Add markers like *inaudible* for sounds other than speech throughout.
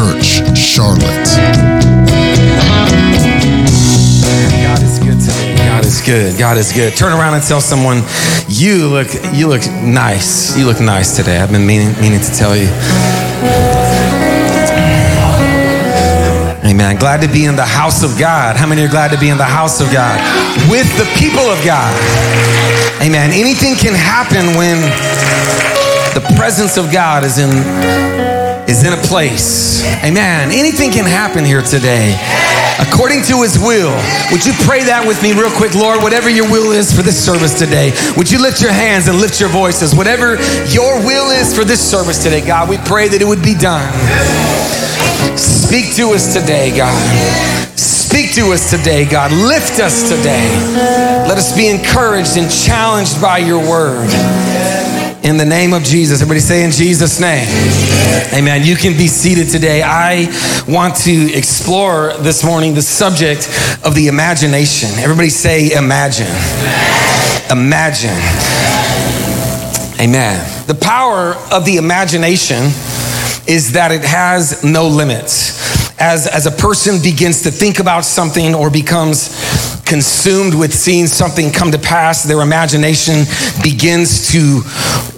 Church, Charlotte. God is good today. God is good. God is good. Turn around and tell someone, you look, you look nice. You look nice today. I've been meaning, meaning to tell you. Amen. Glad to be in the house of God. How many are glad to be in the house of God with the people of God? Amen. Anything can happen when the presence of God is in is in a place. Amen. Anything can happen here today. According to his will. Would you pray that with me real quick, Lord? Whatever your will is for this service today, would you lift your hands and lift your voices? Whatever your will is for this service today, God, we pray that it would be done. Speak to us today, God. Speak to us today, God. Lift us today. Let us be encouraged and challenged by your word. In the name of Jesus. Everybody say in Jesus' name. Amen. You can be seated today. I want to explore this morning the subject of the imagination. Everybody say imagine. Imagine. Amen. The power of the imagination is that it has no limits. As, as a person begins to think about something or becomes consumed with seeing something come to pass, their imagination begins to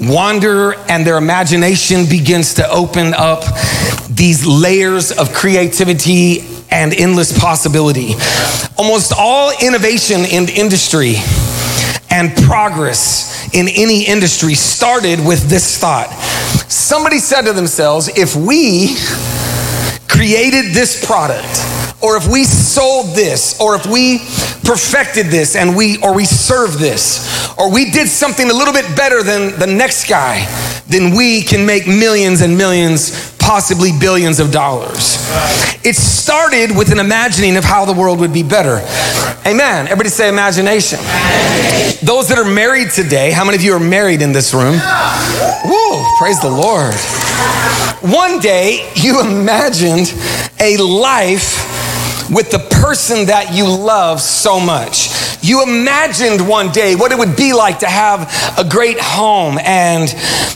wander and their imagination begins to open up these layers of creativity and endless possibility. Almost all innovation in industry and progress in any industry started with this thought. Somebody said to themselves, if we created this product, or if we sold this, or if we perfected this and we or we served this, or we did something a little bit better than the next guy, then we can make millions and millions, possibly billions of dollars. It started with an imagining of how the world would be better. Amen. Everybody say imagination. Those that are married today, how many of you are married in this room? Woo, praise the Lord. One day you imagined a life with the person that you love so much. You imagined one day what it would be like to have a great home and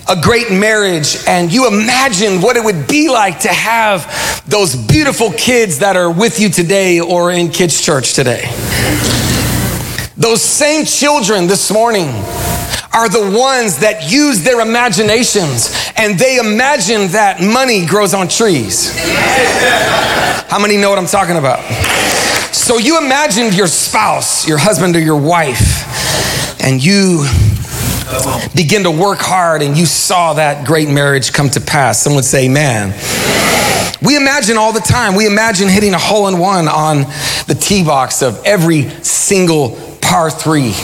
a great marriage, and you imagined what it would be like to have those beautiful kids that are with you today or in kids' church today. Those same children this morning are the ones that use their imaginations and they imagine that money grows on trees. How many know what I'm talking about? So you imagined your spouse, your husband or your wife, and you begin to work hard and you saw that great marriage come to pass. Someone say, man. We imagine all the time. We imagine hitting a hole in one on the tee box of every single par three.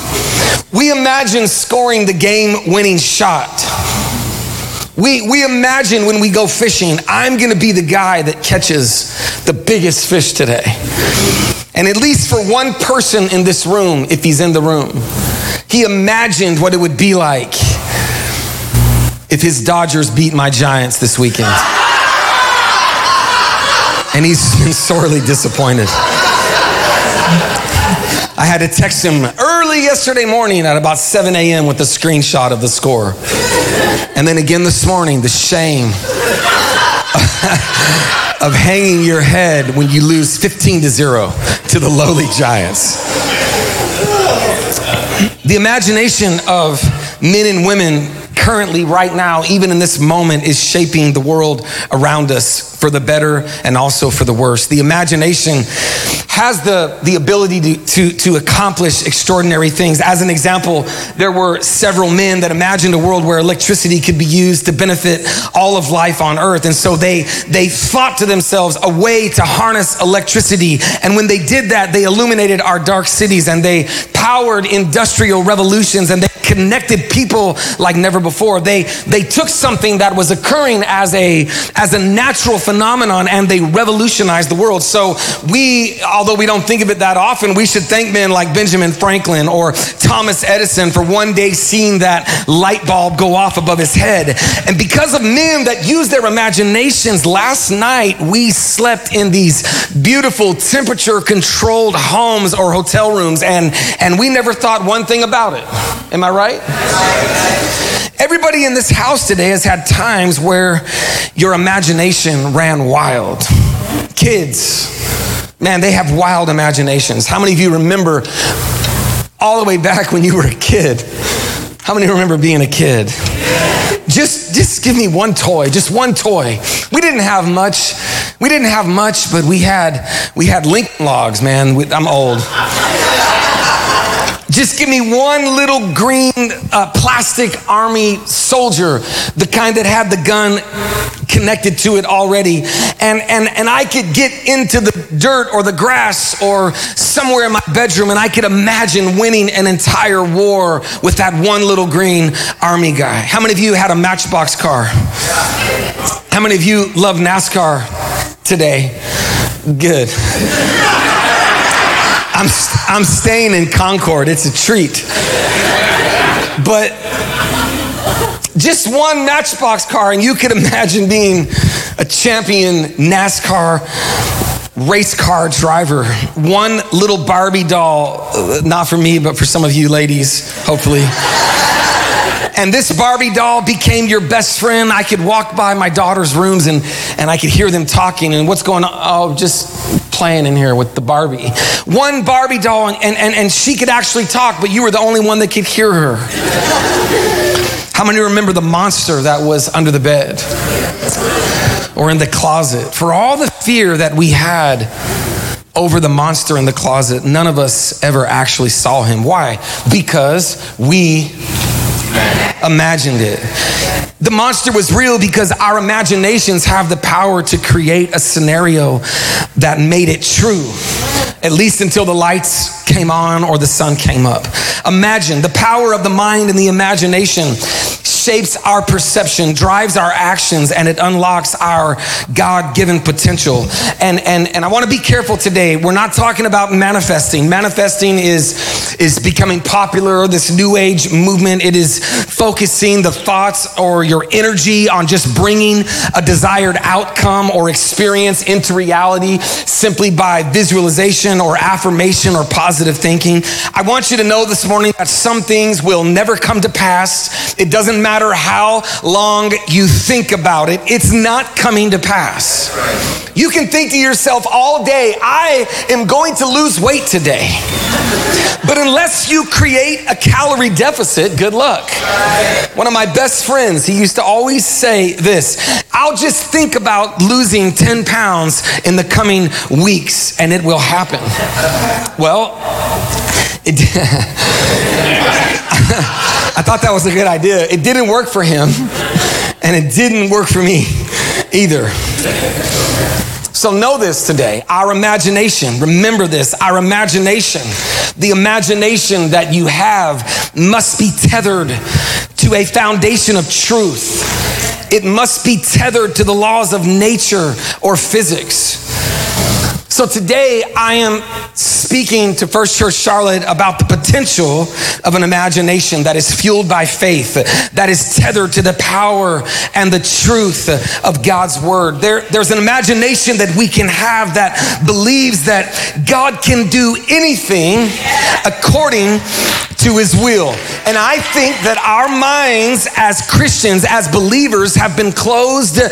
We imagine scoring the game winning shot. We, we imagine when we go fishing, I'm gonna be the guy that catches the biggest fish today. And at least for one person in this room, if he's in the room, he imagined what it would be like if his Dodgers beat my Giants this weekend. And he's *laughs* been sorely disappointed. I had to text him early yesterday morning at about 7 a.m. with a screenshot of the score. And then again this morning, the shame *laughs* of hanging your head when you lose 15 to 0 to the lowly Giants. The imagination of men and women currently, right now, even in this moment, is shaping the world around us for the better and also for the worse. The imagination has the, the ability to, to, to accomplish extraordinary things. As an example, there were several men that imagined a world where electricity could be used to benefit all of life on earth. And so they, they thought to themselves a way to harness electricity. And when they did that, they illuminated our dark cities and they powered industrial revolutions and they connected people like never before. They, they took something that was occurring as a, as a natural phenomenon and they revolutionized the world. So we, although we don't think of it that often, we should thank men like Benjamin Franklin or Thomas Edison for one day seeing that light bulb go off above his head. And because of men that use their imaginations, last night we slept in these beautiful temperature controlled homes or hotel rooms and, and we never thought one thing about it. Am I right? Everybody in this house today has had times where your imagination ran wild. Kids, man, they have wild imaginations. How many of you remember all the way back when you were a kid? How many remember being a kid? Just, just give me one toy, just one toy. We didn't have much. We didn't have much, but we had, we had Lincoln logs, man. I'm old. Just give me one little green uh, plastic army soldier, the kind that had the gun connected to it already. And, and, and I could get into the dirt or the grass or somewhere in my bedroom and I could imagine winning an entire war with that one little green army guy. How many of you had a matchbox car? How many of you love NASCAR today? Good. I'm, I'm staying in Concord. It's a treat. But just one Matchbox car, and you could imagine being a champion NASCAR race car driver. One little Barbie doll, uh, not for me, but for some of you ladies, hopefully. And this Barbie doll became your best friend. I could walk by my daughter's rooms and, and I could hear them talking and what's going on. Oh, just playing in here with the Barbie. One Barbie doll, and, and, and she could actually talk, but you were the only one that could hear her. How many remember the monster that was under the bed or in the closet? For all the fear that we had over the monster in the closet, none of us ever actually saw him. Why? Because we imagined it. The monster was real because our imaginations have the power to create a scenario that made it true, at least until the lights came on or the sun came up. Imagine the power of the mind and the imagination shapes our perception, drives our actions, and it unlocks our God given potential. And, and, and I want to be careful today. We're not talking about manifesting. Manifesting is, is becoming popular, this new age movement. It is focusing the thoughts or your energy on just bringing a desired outcome or experience into reality simply by visualization or affirmation or positive thinking. I want you to know this morning that some things will never come to pass. It doesn't matter matter how long you think about it, it's not coming to pass. You can think to yourself all day, I am going to lose weight today. But unless you create a calorie deficit, good luck. One of my best friends, he used to always say this I'll just think about losing 10 pounds in the coming weeks and it will happen. Well, it *laughs* *laughs* *laughs* I thought that was a good idea. It didn't work for him, and it didn't work for me either. So know this today. Our imagination, remember this, our imagination, the imagination that you have must be tethered to a foundation of truth. It must be tethered to the laws of nature or physics. So today I am speaking to First Church Charlotte about the potential of an imagination that is fueled by faith, that is tethered to the power and the truth of God's word. There, there's an imagination that we can have that believes that God can do anything according to his will. And I think that our minds as Christians, as believers, have been closed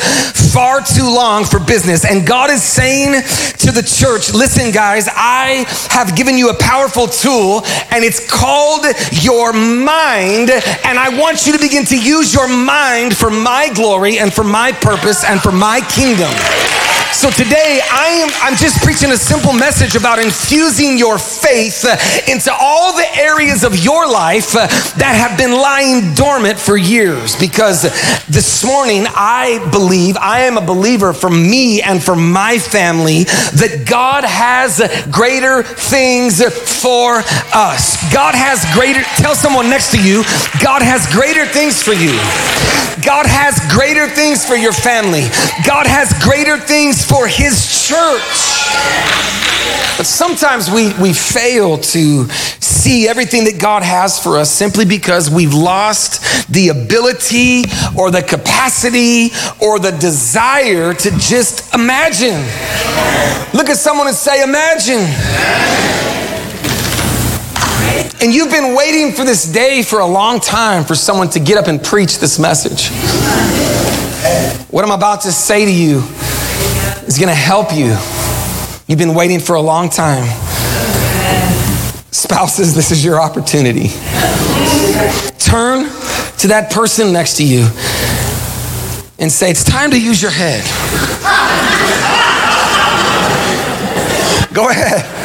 far too long for business. And God is saying to the church, listen, guys, I have given you a powerful tool, and it's called your mind. And I want you to begin to use your mind for my glory and for my purpose and for my kingdom. So today I am I'm just preaching a simple message about infusing your faith into all the areas of your life uh, that have been lying dormant for years because this morning I believe I am a believer for me and for my family that God has greater things for us. God has greater tell someone next to you God has greater things for you. God has greater things for your family. God has greater things for his church. But sometimes we, we fail to see everything that God has for us simply because we've lost the ability or the capacity or the desire to just imagine. Look at someone and say, Imagine. *laughs* And you've been waiting for this day for a long time for someone to get up and preach this message. What I'm about to say to you is going to help you. You've been waiting for a long time. Spouses, this is your opportunity. Turn to that person next to you and say, It's time to use your head. *laughs* Go ahead.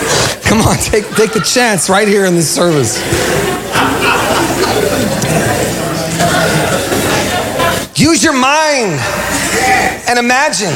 Come on, take, take the chance right here in this service. Use your mind and imagine.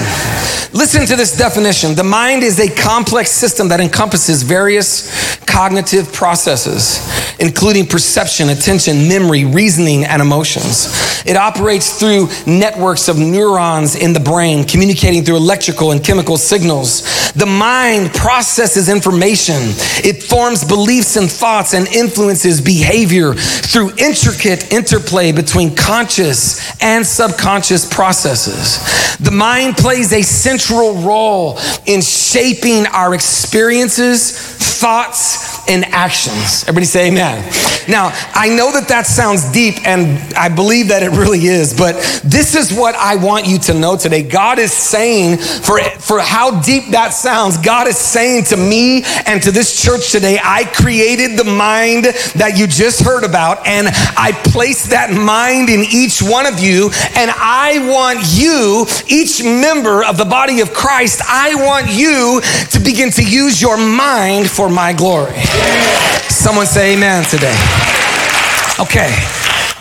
Listen to this definition. The mind is a complex system that encompasses various cognitive processes, including perception, attention, memory, reasoning, and emotions. It operates through networks of neurons in the brain, communicating through electrical and chemical signals. The mind processes information, it forms beliefs and thoughts and influences behavior through intricate interplay between conscious and subconscious processes. The mind plays a central role in shaping our experiences, thoughts, and actions. Everybody say amen. Now, I know that that sounds deep, and I believe that it really is, but this is what I want you to know today. God is saying, for, for how deep that sounds, God is saying to me and to this church today, I created the mind that you just heard about, and I placed that mind in each one of you, and I want you, each member of the body of Christ, I want you to begin to use your mind for my glory. Someone say amen today. Okay.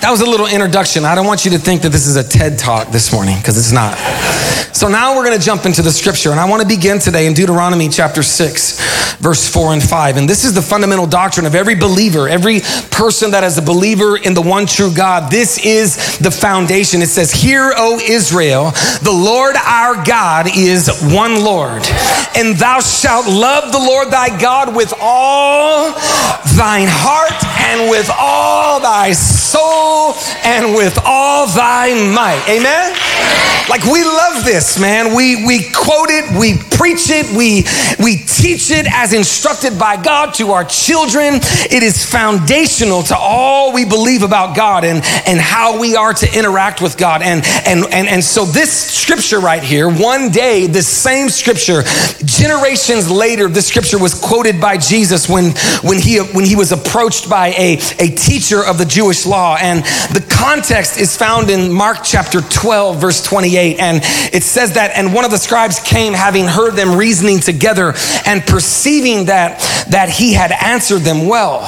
That was a little introduction. I don't want you to think that this is a TED talk this morning, because it's not. So now we're going to jump into the scripture, and I want to begin today in Deuteronomy chapter 6, verse 4 and 5. And this is the fundamental doctrine of every believer, every person that is a believer in the one true God. This is the foundation. It says, Hear, O Israel, the Lord our God is one Lord, and thou shalt love the Lord thy God with all thine heart and with all thy soul and with all thy might. Amen? Like we love this, man. We we quote it, we preach it, we we teach it as instructed by God to our children. It is foundational to all we believe about God and and how we are to interact with God. And and and and so this scripture right here, one day this same scripture generations later this scripture was quoted by Jesus when when he when he was approached by a a teacher of the Jewish law and the context is found in Mark chapter 12, verse 28. And it says that, and one of the scribes came having heard them reasoning together and perceiving that, that he had answered them well.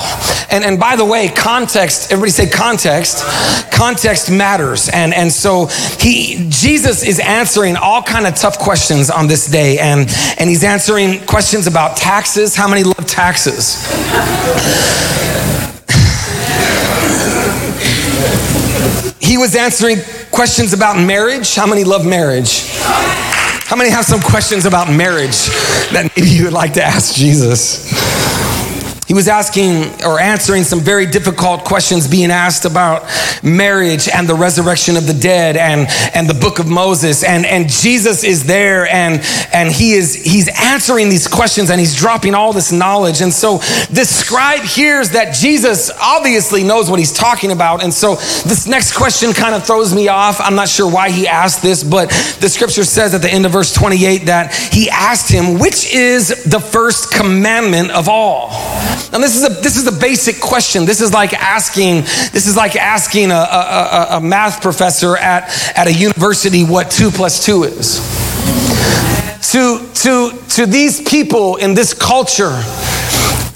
And, and by the way, context, everybody say context. Context matters. And, and so he, Jesus is answering all kind of tough questions on this day. And, and he's answering questions about taxes. How many love taxes? *laughs* He was answering questions about marriage. How many love marriage? How many have some questions about marriage that maybe you would like to ask Jesus? He was asking or answering some very difficult questions being asked about marriage and the resurrection of the dead and, and the book of Moses. And, and Jesus is there and, and he is he's answering these questions and he's dropping all this knowledge. And so this scribe hears that Jesus obviously knows what he's talking about. And so this next question kind of throws me off. I'm not sure why he asked this, but the scripture says at the end of verse 28 that he asked him, which is the first commandment of all? Now this is a this is a basic question. This is like asking this is like asking a, a, a, math professor at, at a university what two plus two is. To to to these people in this culture,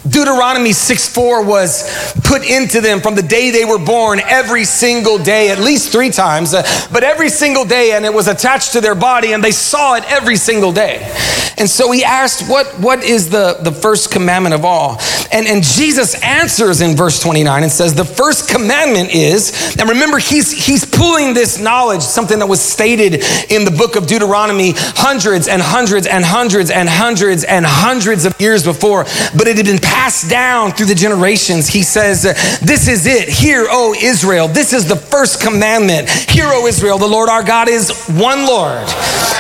Deuteronomy 6 4 was put into them from the day they were born every single day, at least three times, uh, but every single day, and it was attached to their body, and they saw it every single day. And so he asked, What, what is the, the first commandment of all? And, and Jesus answers in verse 29 and says, The first commandment is, and remember, he's, he's pulling this knowledge, something that was stated in the book of Deuteronomy hundreds and hundreds and hundreds and hundreds and hundreds of years before, but it had been passed down through the generations. He says, This is it. Hear, O Israel. This is the first commandment. Hear, O Israel, the Lord our God is one Lord.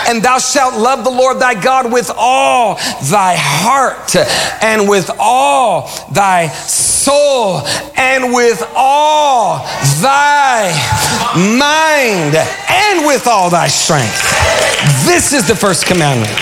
And thou shalt love the Lord thy God with all thy heart and with all thy soul and with all thy mind and with all thy strength. This is the first commandment.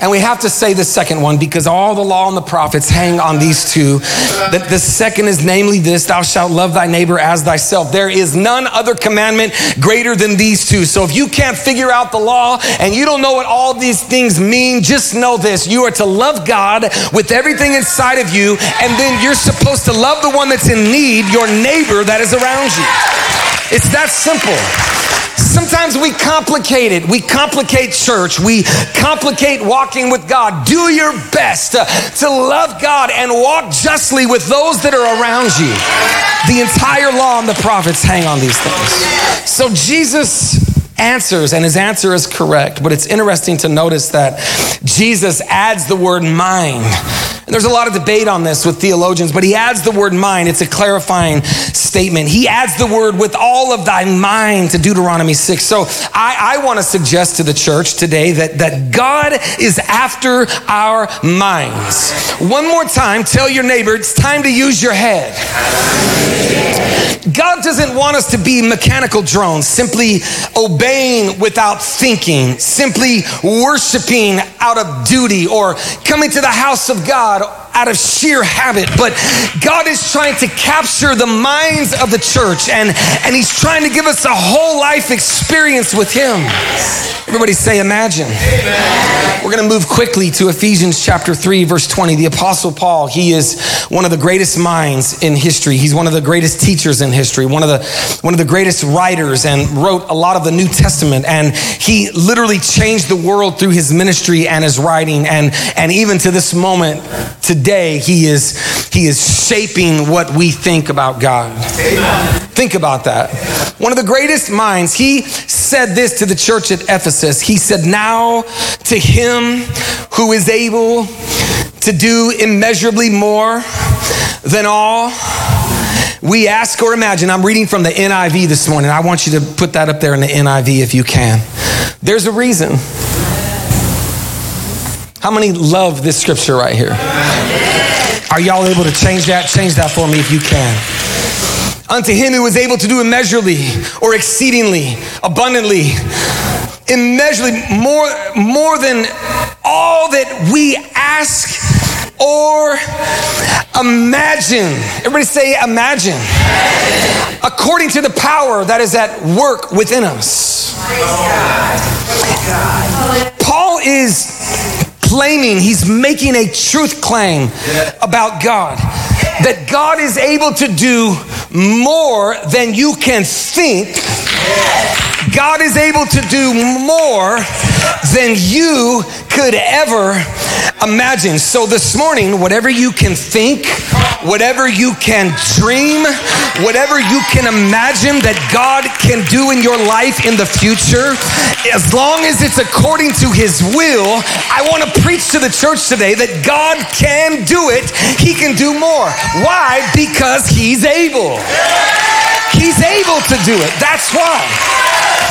And we have to say the second one because all the law and the prophets hang on these two. The, the second is namely this thou shalt love thy neighbor as thyself. There is none other commandment greater than these two. So if you can't figure out the law and you don't know what all these things mean, just know this you are to love God with everything inside of you, and then you're supposed to love the one that's in need, your neighbor that is around you. It's that simple. Sometimes we complicate it. We complicate church. We complicate walking with God. Do your best to, love God and walk justly with those that are around you. The entire law and the prophets hang on these things. So Jesus answers, and his answer is correct. But it's interesting to notice that Jesus adds the word mind. And there's a lot of debate on this with theologians, but he adds the word mind. It's a clarifying statement. He adds the word with all of thy mind to Deuteronomy 6. So I, I want to suggest to the church today that, that God is after our minds. One more time, tell your neighbor it's time to use your head. God doesn't want us to be mechanical drones, simply obeying without thinking, simply worshiping out of duty, or coming to the house of God out of sheer habit. But God is trying to capture the minds of the church, and, and He's trying to give us a whole life experience with Him. Everybody say, Imagine. Amen. We're going to move quickly to Ephesians chapter 3, verse 20. The Apostle Paul, he is one of the greatest minds in history. He's one of the greatest teachers in history, one of the, one of the greatest writers, and wrote a lot of the New Testament. And he literally changed the world through his ministry and his writing. And, and even to this moment, today, he is, he is shaping what we think about God. Amen. Think about that. One of the greatest minds, he said this to the church at Ephesus. He said, Now to him who is able to do immeasurably more than all we ask or imagine. I'm reading from the NIV this morning. I want you to put that up there in the NIV if you can. There's a reason. How many love this scripture right here? Are y'all able to change that? Change that for me if you can unto him who was able to do immeasurably or exceedingly abundantly immeasurably more more than all that we ask or imagine everybody say imagine according to the power that is at work within us paul is claiming he's making a truth claim about god that God is able to do more than you can think. God is able to do more than you could ever imagine. So this morning, whatever you can think, whatever you can dream, whatever you can imagine that God can do in your life in the future, as long as it's according to His will, I want to preach to the church today that God can do it. He can do more. Why? Because He's able. He's able to do it. That's why.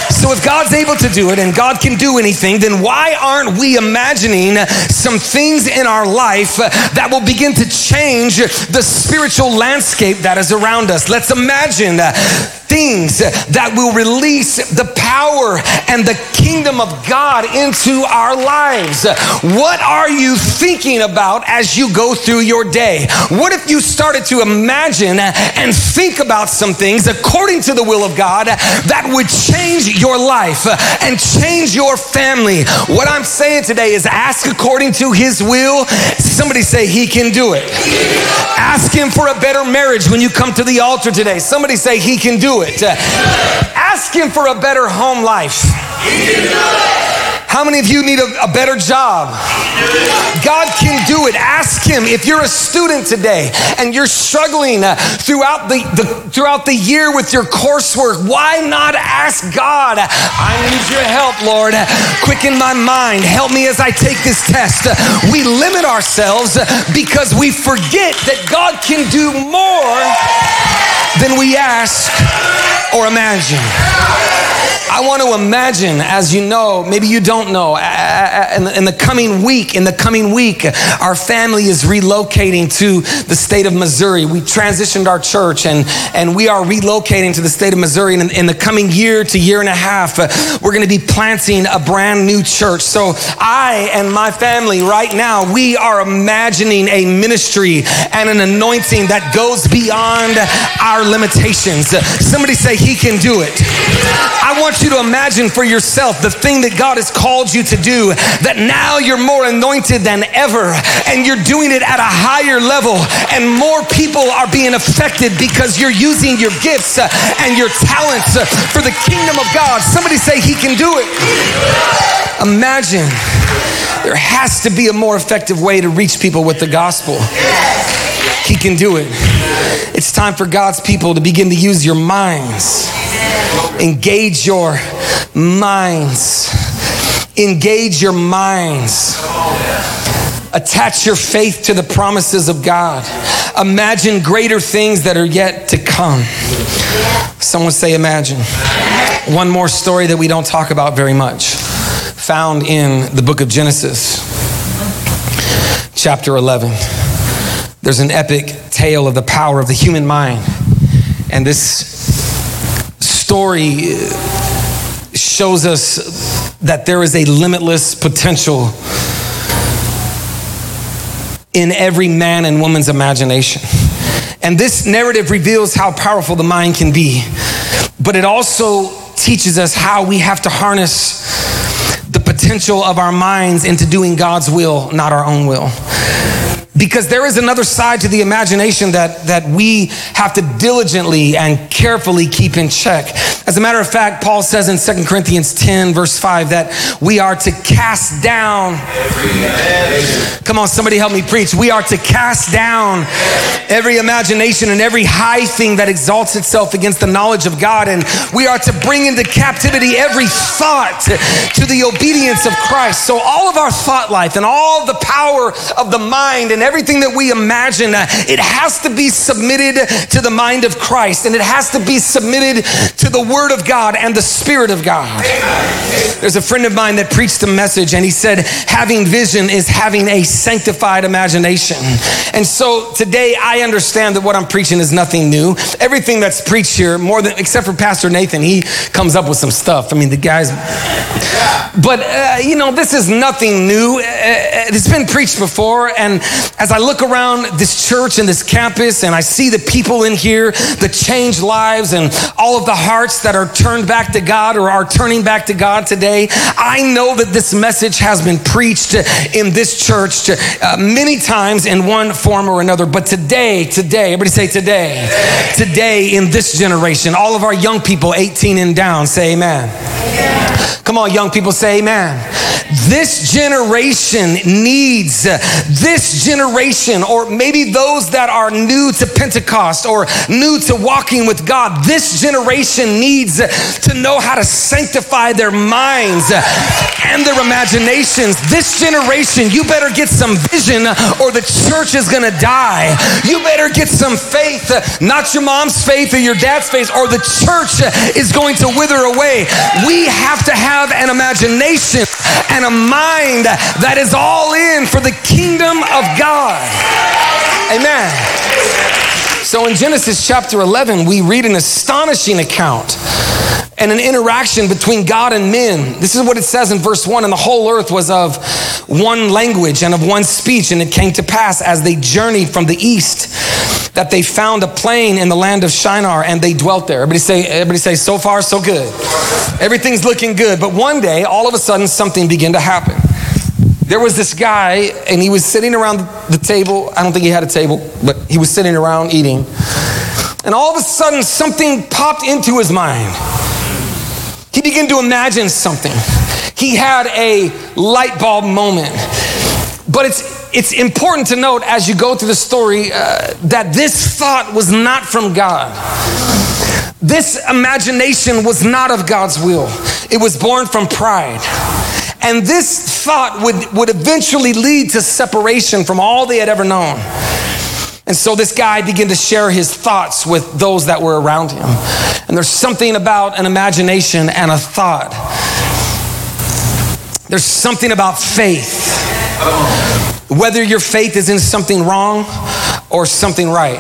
So if God's able to do it and God can do anything, then why aren't we imagining some things in our life that will begin to change the spiritual landscape that is around us? Let's imagine things that will release the power and the kingdom of God into our lives. What are you thinking about as you go through your day? What if you started to imagine and think about some things according to the will of God that would change your life and change your family? What I'm saying today is ask according to his will. Somebody say he can do it. Ask him for a better marriage when you come to the altar today. Somebody say he can do it. Uh, ask him for a better home life. How many of you need a, a better job? God can do it. Ask Him if you're a student today and you're struggling uh, throughout the, the throughout the year with your coursework. Why not ask God? I need your help, Lord. Quicken my mind. Help me as I take this test. We limit ourselves because we forget that God can do more than we ask or imagine. I want to imagine, as you know, maybe you don't know, in the coming week, in the coming week, our family is relocating to the state of Missouri. We transitioned our church and, and we are relocating to the state of Missouri. And in, in the coming year to year and a half, we're going to be planting a brand new church. So I and my family right now, we are imagining a ministry and an anointing that goes beyond our limitations. Somebody say, He can do it. I want you to imagine for yourself the thing that God has called you to do, that now you're more anointed than ever, and you're doing it at a higher level, and more people are being affected because you're using your gifts uh, and your talents uh, for the kingdom of God. Somebody say, He can do it. Imagine there has to be a more effective way to reach people with the gospel. He can do it. It's time for God's people to begin to use your minds. Engage your minds. Engage your minds. Attach your faith to the promises of God. Imagine greater things that are yet to come. Someone say, Imagine. One more story that we don't talk about very much, found in the book of Genesis, chapter 11. There's an epic tale of the power of the human mind. And this story shows us that there is a limitless potential in every man and woman's imagination. And this narrative reveals how powerful the mind can be, but it also teaches us how we have to harness the potential of our minds into doing God's will, not our own will because there is another side to the imagination that, that we have to diligently and carefully keep in check. As a matter of fact, Paul says in 2 Corinthians 10, verse 5, that we are to cast down. Come on, somebody help me preach. We are to cast down every imagination and every high thing that exalts itself against the knowledge of God. And we are to bring into captivity every thought to the obedience of Christ. So, all of our thought life and all the power of the mind and everything that we imagine, uh, it has to be submitted to the mind of Christ and it has to be submitted to the Word of God and the Spirit of God. There's a friend of mine that preached a message and he said, having vision is having a sanctified imagination. And so today I understand that what I'm preaching is nothing new. Everything that's preached here, more than, except for Pastor Nathan, he comes up with some stuff. I mean, the guy's, but uh, you know, this is nothing new. Uh, uh, it's been preached before. And as I look around this church and this campus and I see the people in here, the changed lives and all of the hearts that are turned back to God or are turning back to God today, I know that this message has been preached in this church uh, many times in one form or another. But today, today, everybody say today, today in this generation, all of our young people 18 and down say amen. Come on, young people, say amen. This generation needs, this generation, or maybe those that are new to Pentecost or new to walking with God, this generation needs to know how to sanctify their minds and their imaginations. This generation, you better get some vision or the church is gonna die. You better get some faith, not your mom's faith or your dad's faith, or the church is going to wither away. We have to have an imagination and a mind that is all in for the kingdom of God. Amen. So in Genesis chapter 11, we read an astonishing account and an interaction between God and men. This is what it says in verse 1 and the whole earth was of one language and of one speech. And it came to pass as they journeyed from the east that they found a plain in the land of Shinar and they dwelt there. Everybody say, everybody say, so far, so good. Everything's looking good. But one day, all of a sudden, something began to happen. There was this guy, and he was sitting around the table. I don't think he had a table, but he was sitting around eating. And all of a sudden, something popped into his mind. He began to imagine something. He had a light bulb moment. But it's, it's important to note as you go through the story uh, that this thought was not from God. This imagination was not of God's will, it was born from pride. And this thought would, would eventually lead to separation from all they had ever known. And so this guy began to share his thoughts with those that were around him. And there's something about an imagination and a thought. There's something about faith. Whether your faith is in something wrong or something right.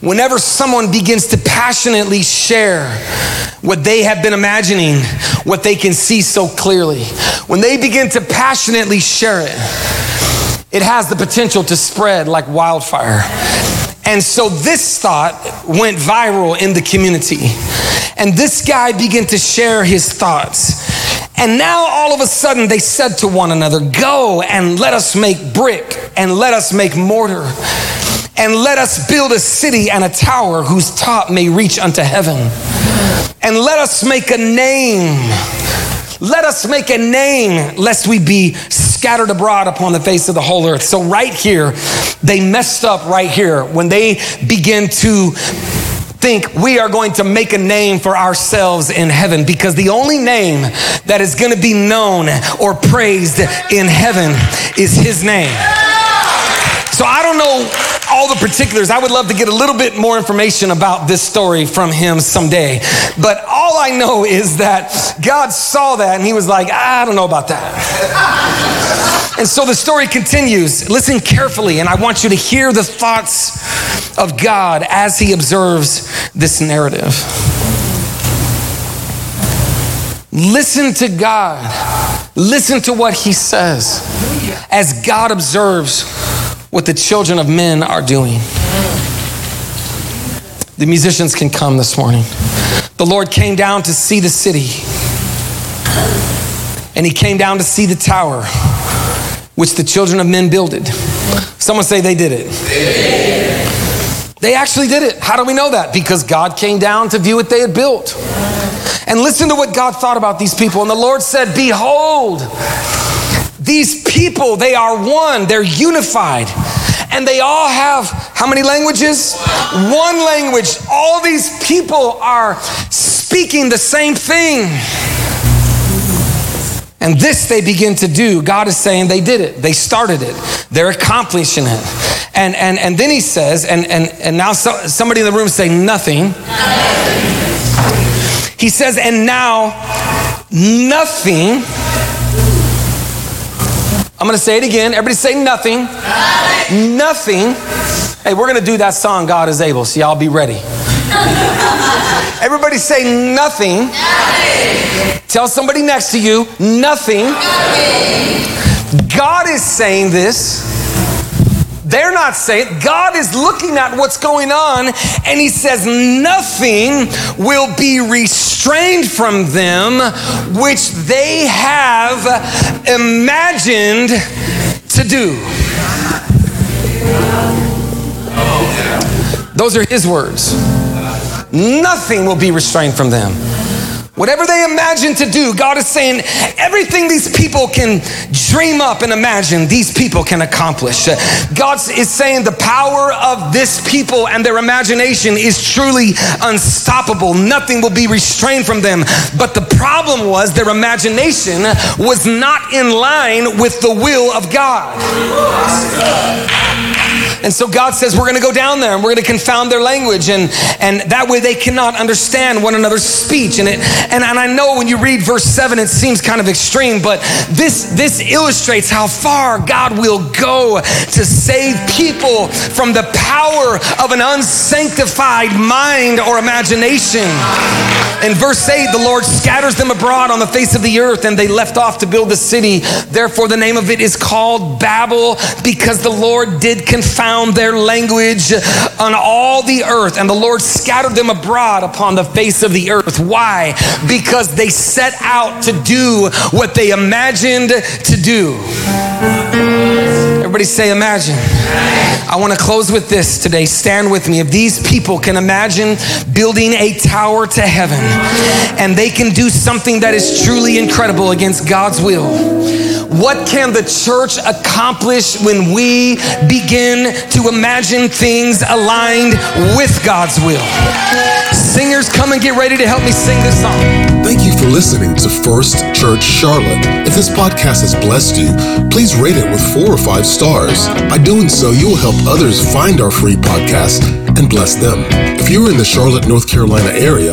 Whenever someone begins to passionately share what they have been imagining, what they can see so clearly, when they begin to passionately share it, it has the potential to spread like wildfire. And so this thought went viral in the community. And this guy began to share his thoughts. And now all of a sudden they said to one another, Go and let us make brick and let us make mortar and let us build a city and a tower whose top may reach unto heaven. And let us make a name. Let us make a name lest we be scattered abroad upon the face of the whole earth. So, right here, they messed up right here when they begin to think we are going to make a name for ourselves in heaven because the only name that is going to be known or praised in heaven is his name. So I don't know all the particulars. I would love to get a little bit more information about this story from him someday. But all I know is that God saw that and he was like, I don't know about that. *laughs* and so the story continues. Listen carefully, and I want you to hear the thoughts of God as he observes this narrative. Listen to God. Listen to what he says as God observes what the children of men are doing. The musicians can come this morning. The Lord came down to see the city, and He came down to see the tower which the children of men builded. Someone say they did it. They actually did it. How do we know that? Because God came down to view what they had built. And listen to what God thought about these people. And the Lord said, Behold, these people, they are one, they're unified. And they all have how many languages? One language. All these people are speaking the same thing. And this they begin to do. God is saying they did it. They started it. They're accomplishing it. And, and, and then he says, and, and, and now so, somebody in the room say nothing. He says, and now nothing I'm going to say it again. Everybody say nothing. Nothing. nothing. Hey, we're going to do that song, God is able, so y'all be ready. Everybody say nothing. nothing. Tell somebody next to you, nothing. nothing. God is saying this. They're not saying, God is looking at what's going on and He says, nothing will be restrained from them which they have imagined to do. Those are His words. Nothing will be restrained from them. Whatever they imagine to do, God is saying everything these people can dream up and imagine, these people can accomplish. God is saying the power of this people and their imagination is truly unstoppable. Nothing will be restrained from them. But the problem was their imagination was not in line with the will of God. And so God says, We're going to go down there and we're going to confound their language. And, and that way they cannot understand one another's speech. And, it, and, and I know when you read verse 7, it seems kind of extreme, but this, this illustrates how far God will go to save people from the power of an unsanctified mind or imagination. In verse 8, the Lord scatters them abroad on the face of the earth, and they left off to build the city. Therefore, the name of it is called Babel, because the Lord did confound their language on all the earth, and the Lord scattered them abroad upon the face of the earth. Why? Because they set out to do what they imagined to do. Everybody say, imagine. I want to close with this today. Stand with me. If these people can imagine building a tower to heaven and they can do something that is truly incredible against God's will, what can the church accomplish when we begin to imagine things aligned with God's will? Singers, come and get ready to help me sing this song. Thank you for listening to First Church Charlotte. If this podcast has blessed you, please rate it with four or five stars. By doing so, you will help others find our free podcast and bless them. If you're in the Charlotte, North Carolina area,